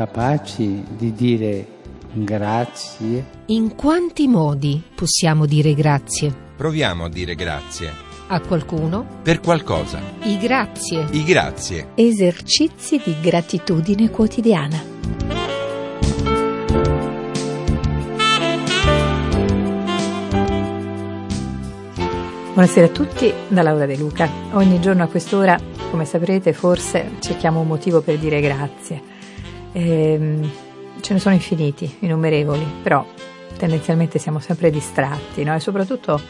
Capaci di dire grazie? In quanti modi possiamo dire grazie? Proviamo a dire grazie. A qualcuno? Per qualcosa. I grazie. I grazie. Esercizi di gratitudine quotidiana. Buonasera a tutti da Laura De Luca. Ogni giorno a quest'ora, come saprete, forse cerchiamo un motivo per dire grazie. Ehm, ce ne sono infiniti, innumerevoli, però tendenzialmente siamo sempre distratti no? e soprattutto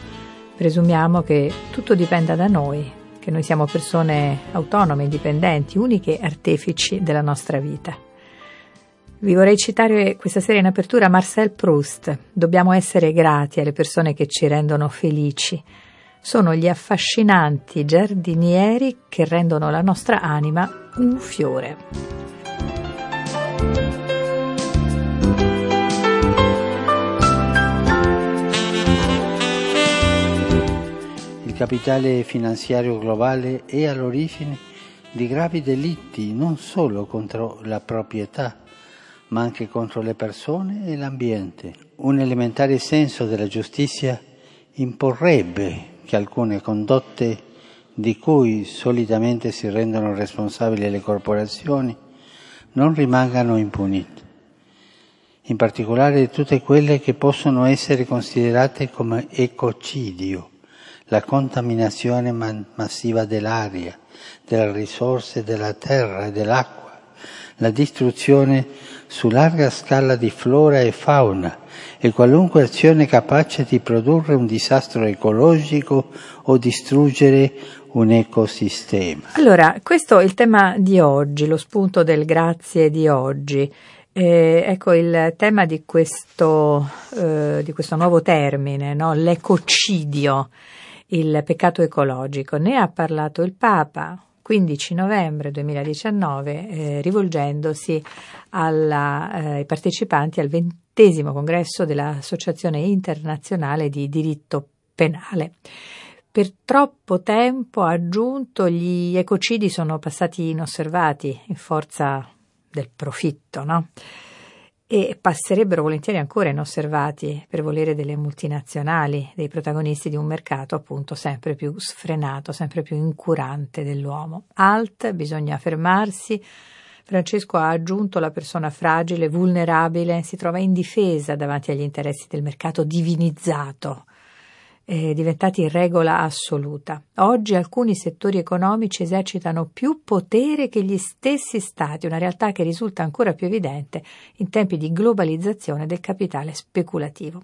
presumiamo che tutto dipenda da noi, che noi siamo persone autonome, indipendenti, uniche artefici della nostra vita. Vi vorrei citare questa sera in apertura Marcel Proust. Dobbiamo essere grati alle persone che ci rendono felici sono gli affascinanti giardinieri che rendono la nostra anima un fiore. Il capitale finanziario globale è all'origine di gravi delitti non solo contro la proprietà, ma anche contro le persone e l'ambiente. Un elementare senso della giustizia imporrebbe che alcune condotte di cui solitamente si rendono responsabili le corporazioni non rimangano impunite, in particolare tutte quelle che possono essere considerate come ecocidio, la contaminazione massiva dell'aria, delle risorse della terra e dell'acqua, la distruzione su larga scala di flora e fauna e qualunque azione capace di produrre un disastro ecologico o distruggere un ecosistema. Allora, questo è il tema di oggi, lo spunto del grazie di oggi. Eh, ecco il tema di questo, eh, di questo nuovo termine, no? l'ecocidio, il peccato ecologico. Ne ha parlato il Papa 15 novembre 2019 eh, rivolgendosi alla, eh, ai partecipanti al ventesimo congresso dell'Associazione internazionale di diritto penale. Per troppo tempo, ha aggiunto, gli ecocidi sono passati inosservati in forza del profitto, no? e passerebbero volentieri ancora inosservati per volere delle multinazionali, dei protagonisti di un mercato appunto sempre più sfrenato, sempre più incurante dell'uomo. Alt, bisogna fermarsi. Francesco ha aggiunto la persona fragile, vulnerabile, si trova indifesa davanti agli interessi del mercato divinizzato eh, diventati regola assoluta. Oggi alcuni settori economici esercitano più potere che gli stessi stati, una realtà che risulta ancora più evidente in tempi di globalizzazione del capitale speculativo.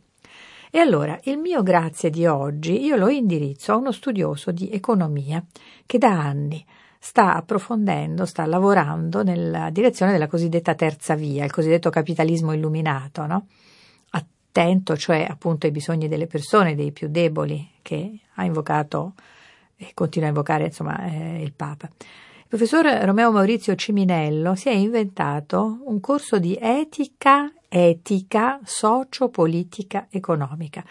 E allora il mio grazie di oggi io lo indirizzo a uno studioso di economia che da anni sta approfondendo, sta lavorando nella direzione della cosiddetta terza via, il cosiddetto capitalismo illuminato, no? Attento cioè appunto ai bisogni delle persone, dei più deboli, che ha invocato e continua a invocare insomma eh, il Papa. Il professor Romeo Maurizio Ciminello si è inventato un corso di etica, etica socio-politica economica.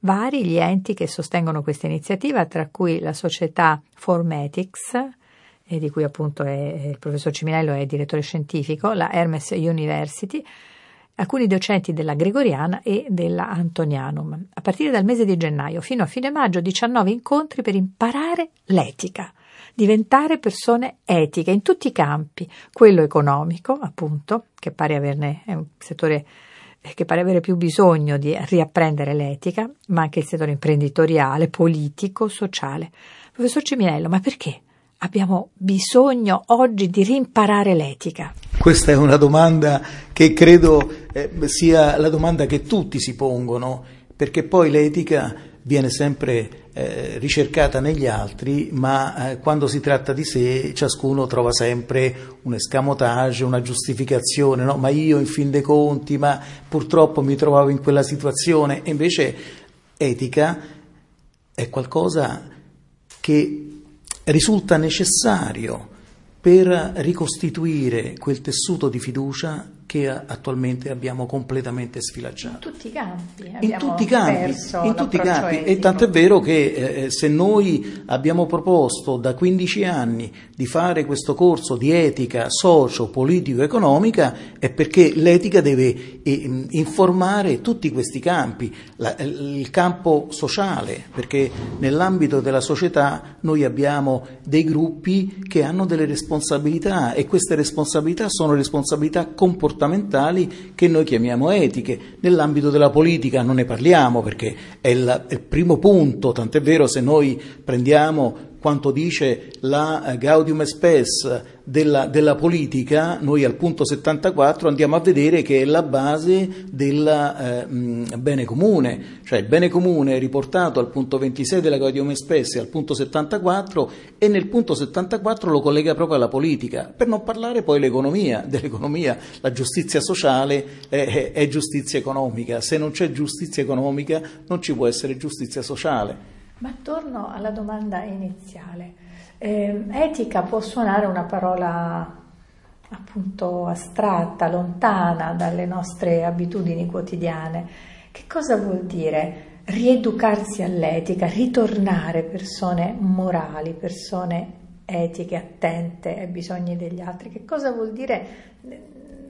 Vari gli enti che sostengono questa iniziativa, tra cui la società Formetics, eh, di cui appunto è, il professor Ciminello è direttore scientifico, la Hermes University, alcuni docenti della Gregoriana e della Antonianum. A partire dal mese di gennaio fino a fine maggio 19 incontri per imparare l'etica, diventare persone etiche in tutti i campi, quello economico, appunto, che pare averne è un settore che pare avere più bisogno di riapprendere l'etica, ma anche il settore imprenditoriale, politico, sociale. Professor Ciminello, ma perché? abbiamo bisogno oggi di rimparare l'etica? Questa è una domanda che credo eh, sia la domanda che tutti si pongono, perché poi l'etica viene sempre eh, ricercata negli altri, ma eh, quando si tratta di sé ciascuno trova sempre un escamotage, una giustificazione, no? ma io in fin dei conti, ma purtroppo mi trovavo in quella situazione, e invece etica è qualcosa che risulta necessario per ricostituire quel tessuto di fiducia che attualmente abbiamo completamente sfilacciato. In tutti i campi. In tutti i campi, in tutti i campi. e tanto è vero che eh, se noi abbiamo proposto da 15 anni di fare questo corso di etica socio, politico, economica, è perché l'etica deve eh, informare tutti questi campi, la, il campo sociale, perché nell'ambito della società noi abbiamo dei gruppi che hanno delle responsabilità e queste responsabilità sono responsabilità comportamentali comportamentali che noi chiamiamo etiche. Nell'ambito della politica non ne parliamo perché è il, il primo punto, tant'è vero se noi prendiamo quanto dice la eh, Gaudium Spes della, della, politica, noi al punto 74 andiamo a vedere che è la base del eh, bene comune, cioè il bene comune riportato al punto 26 della Gaudium Spes e al punto 74 e nel punto 74 lo collega proprio alla politica, per non parlare poi dell'economia, dell'economia la giustizia sociale è, è giustizia economica, se non c'è giustizia economica non ci può essere giustizia sociale. Ma torno alla domanda iniziale. Eh, etica può suonare una parola appunto astratta, lontana dalle nostre abitudini quotidiane. Che cosa vuol dire rieducarsi all'etica, ritornare persone morali, persone etiche, attente ai bisogni degli altri? Che cosa vuol dire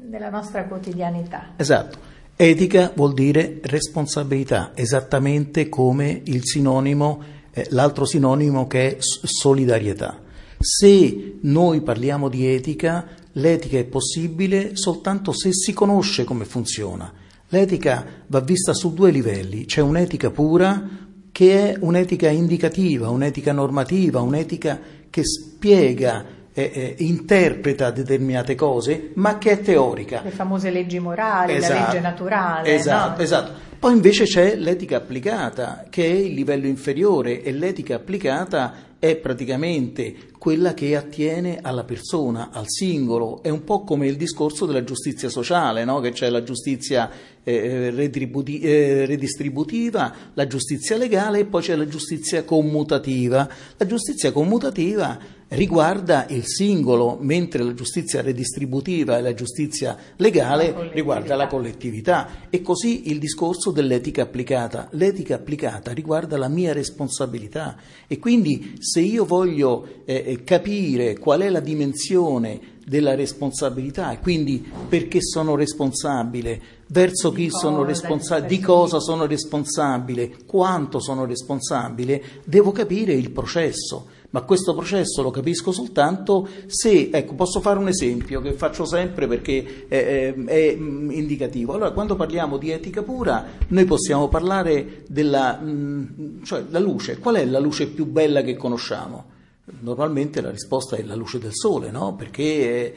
nella nostra quotidianità? Esatto. Etica vuol dire responsabilità, esattamente come sinonimo, eh, l'altro sinonimo che è solidarietà. Se noi parliamo di etica, l'etica è possibile soltanto se si conosce come funziona. L'etica va vista su due livelli, c'è un'etica pura che è un'etica indicativa, un'etica normativa, un'etica che spiega eh, eh, interpreta determinate cose, ma che è teorica. Le famose leggi morali, esatto, la legge naturale. Esatto, no? esatto. Poi invece c'è l'etica applicata, che è il livello inferiore, e l'etica applicata è praticamente quella che attiene alla persona, al singolo, è un po' come il discorso della giustizia sociale, no? che c'è la giustizia eh, retributi- eh, redistributiva, la giustizia legale e poi c'è la giustizia commutativa. La giustizia commutativa riguarda il singolo, mentre la giustizia redistributiva e la giustizia legale la riguarda la collettività. E così il discorso dell'etica applicata. L'etica applicata riguarda la mia responsabilità. E quindi se io voglio eh, eh capire qual è la dimensione della responsabilità e quindi perché sono responsabile, verso chi sono responsabile, di cosa sono responsabile, quanto sono responsabile, devo capire il processo ma questo processo lo capisco soltanto se, ecco, posso fare un esempio che faccio sempre perché è, è, è indicativo. Allora, quando parliamo di etica pura, noi possiamo parlare della, cioè, la luce. Qual è la luce più bella che conosciamo? Normalmente la risposta è la luce del sole, no? perché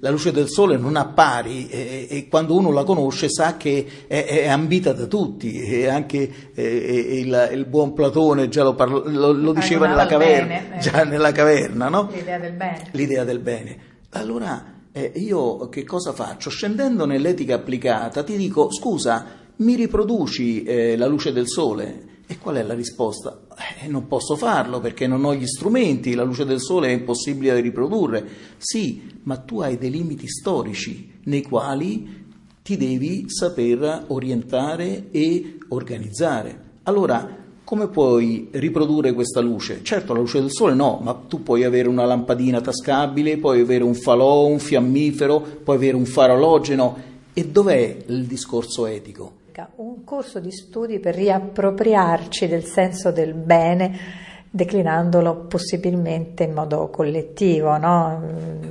la luce del sole non ha pari e, e, quando uno la conosce sa che è, è ambita da tutti e anche e, il, il, buon Platone già lo, parlo, lo, lo diceva nella caverna, bene, già nella caverna no? l'idea del bene. L'idea del bene. Allora eh, io che cosa faccio? Scendendo nell'etica applicata ti dico scusa, mi riproduci eh, la luce del sole? E qual è la risposta? Eh, non posso farlo perché non ho gli strumenti, la luce del sole è impossibile da riprodurre. Sì, ma tu hai dei limiti storici nei quali ti devi saper orientare e organizzare. Allora, come puoi riprodurre questa luce? Certo, la luce del sole no, ma tu puoi avere una lampadina tascabile, puoi avere un falò, un fiammifero, puoi avere un faro alogeno. E dov'è il discorso etico? Un corso di studi per riappropriarci del senso del bene declinandolo possibilmente in modo collettivo, no?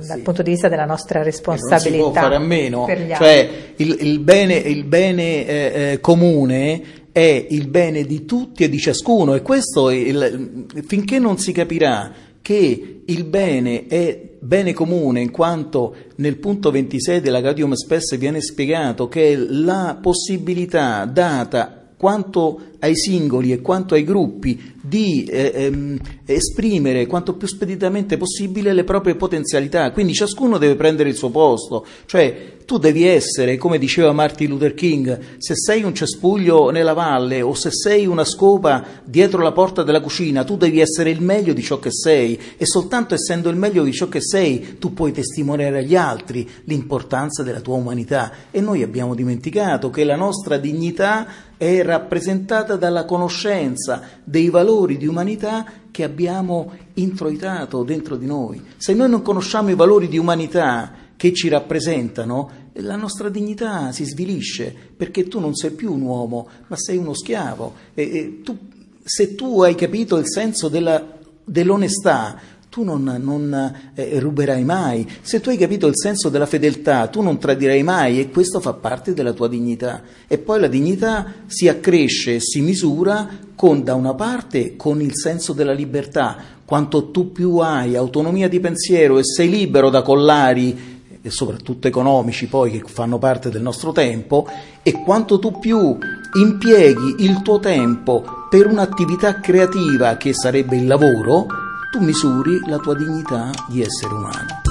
dal sì. punto di vista della nostra responsabilità. Non si può fare a meno, cioè il, il, bene, il bene eh, eh, comune è il bene di tutti e di ciascuno e questo il, finché non si capirà che il bene è bene comune in quanto nel punto 26 della Gaudium Spes viene spiegato che la possibilità data quanto ai singoli e quanto ai gruppi di eh, ehm, esprimere quanto più speditamente possibile le proprie potenzialità. Quindi ciascuno deve prendere il suo posto, cioè tu devi essere, come diceva Martin Luther King, se sei un cespuglio nella valle o se sei una scopa dietro la porta della cucina, tu devi essere il meglio di ciò che sei e soltanto essendo il meglio di ciò che sei tu puoi testimoniare agli altri l'importanza della tua umanità. E noi abbiamo dimenticato che la nostra dignità è rappresentata dalla conoscenza dei valori di umanità che abbiamo introitato dentro di noi. Se noi non conosciamo i valori di umanità che ci rappresentano, la nostra dignità si svilisce perché tu non sei più un uomo, ma sei uno schiavo. E, e tu, se tu hai capito il senso della, dell'onestà, tu non, non eh, ruberai mai. Se tu hai capito il senso della fedeltà, tu non tradirai mai e questo fa parte della tua dignità. E poi la dignità si accresce, si misura con, da una parte, con il senso della libertà. Quanto tu più hai autonomia di pensiero e sei libero da collari e soprattutto economici poi che fanno parte del nostro tempo e quanto tu più impieghi il tuo tempo per un'attività creativa che sarebbe il lavoro, tu misuri la tua dignità di essere umano.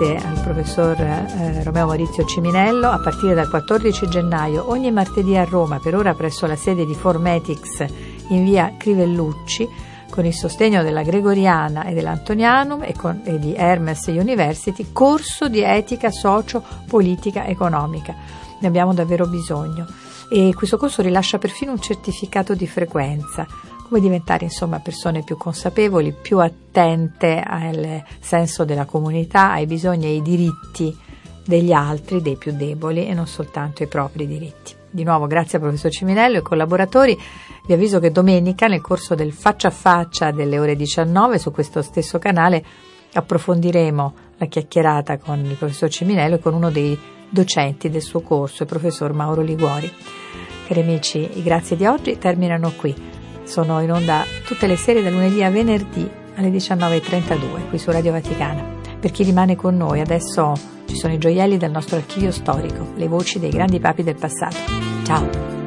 Grazie al professor eh, Romeo Maurizio Ciminello. A partire dal 14 gennaio, ogni martedì a Roma, per ora presso la sede di Formetics in via Crivellucci, con il sostegno della Gregoriana e dell'Antonianum e, con, e di Hermes University, corso di etica socio-politica economica. Ne abbiamo davvero bisogno. E questo corso rilascia perfino un certificato di frequenza come diventare insomma persone più consapevoli, più attente al senso della comunità, ai bisogni e ai diritti degli altri, dei più deboli e non soltanto ai propri diritti. Di nuovo grazie al professor Ciminello e collaboratori. Vi avviso che domenica nel corso del faccia a faccia delle ore 19 su questo stesso canale approfondiremo la chiacchierata con il professor Ciminello e con uno dei docenti del suo corso, il professor Mauro Liguori. Cari amici, i grazie di oggi terminano qui. Sono in onda tutte le sere da lunedì a venerdì alle 19.32 qui su Radio Vaticana. Per chi rimane con noi adesso ci sono i gioielli del nostro archivio storico, le voci dei grandi papi del passato. Ciao!